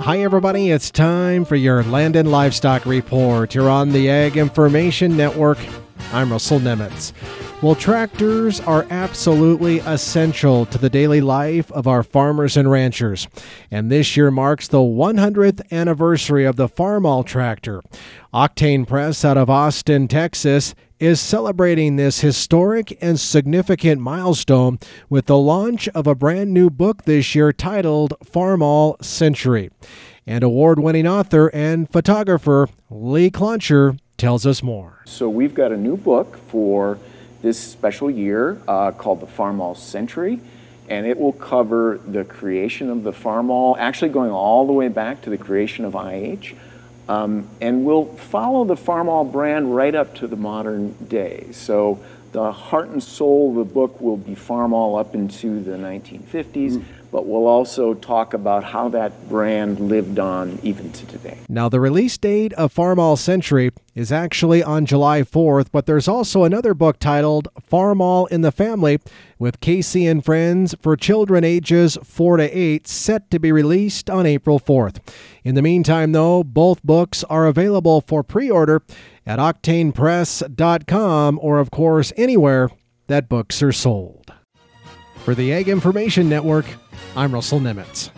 Hi, everybody. It's time for your Land and Livestock Report. You're on the Ag Information Network. I'm Russell Nemitz. Well, tractors are absolutely essential to the daily life of our farmers and ranchers. And this year marks the 100th anniversary of the Farmall tractor. Octane Press out of Austin, Texas is celebrating this historic and significant milestone with the launch of a brand new book this year titled Farmall Century. And award winning author and photographer Lee Klancher tells us more. So, we've got a new book for this special year uh, called the Farmall Century, and it will cover the creation of the Farmall, actually going all the way back to the creation of IH. Um, and we'll follow the Farmall brand right up to the modern day. So the heart and soul of the book will be Farmall up into the 1950s. Mm but we'll also talk about how that brand lived on even to today. Now, the release date of Farmall Century is actually on July 4th, but there's also another book titled Farmall in the Family with Casey and Friends for children ages 4 to 8 set to be released on April 4th. In the meantime, though, both books are available for pre order at octanepress.com or, of course, anywhere that books are sold. For the Ag Information Network, I'm Russell Nemitz.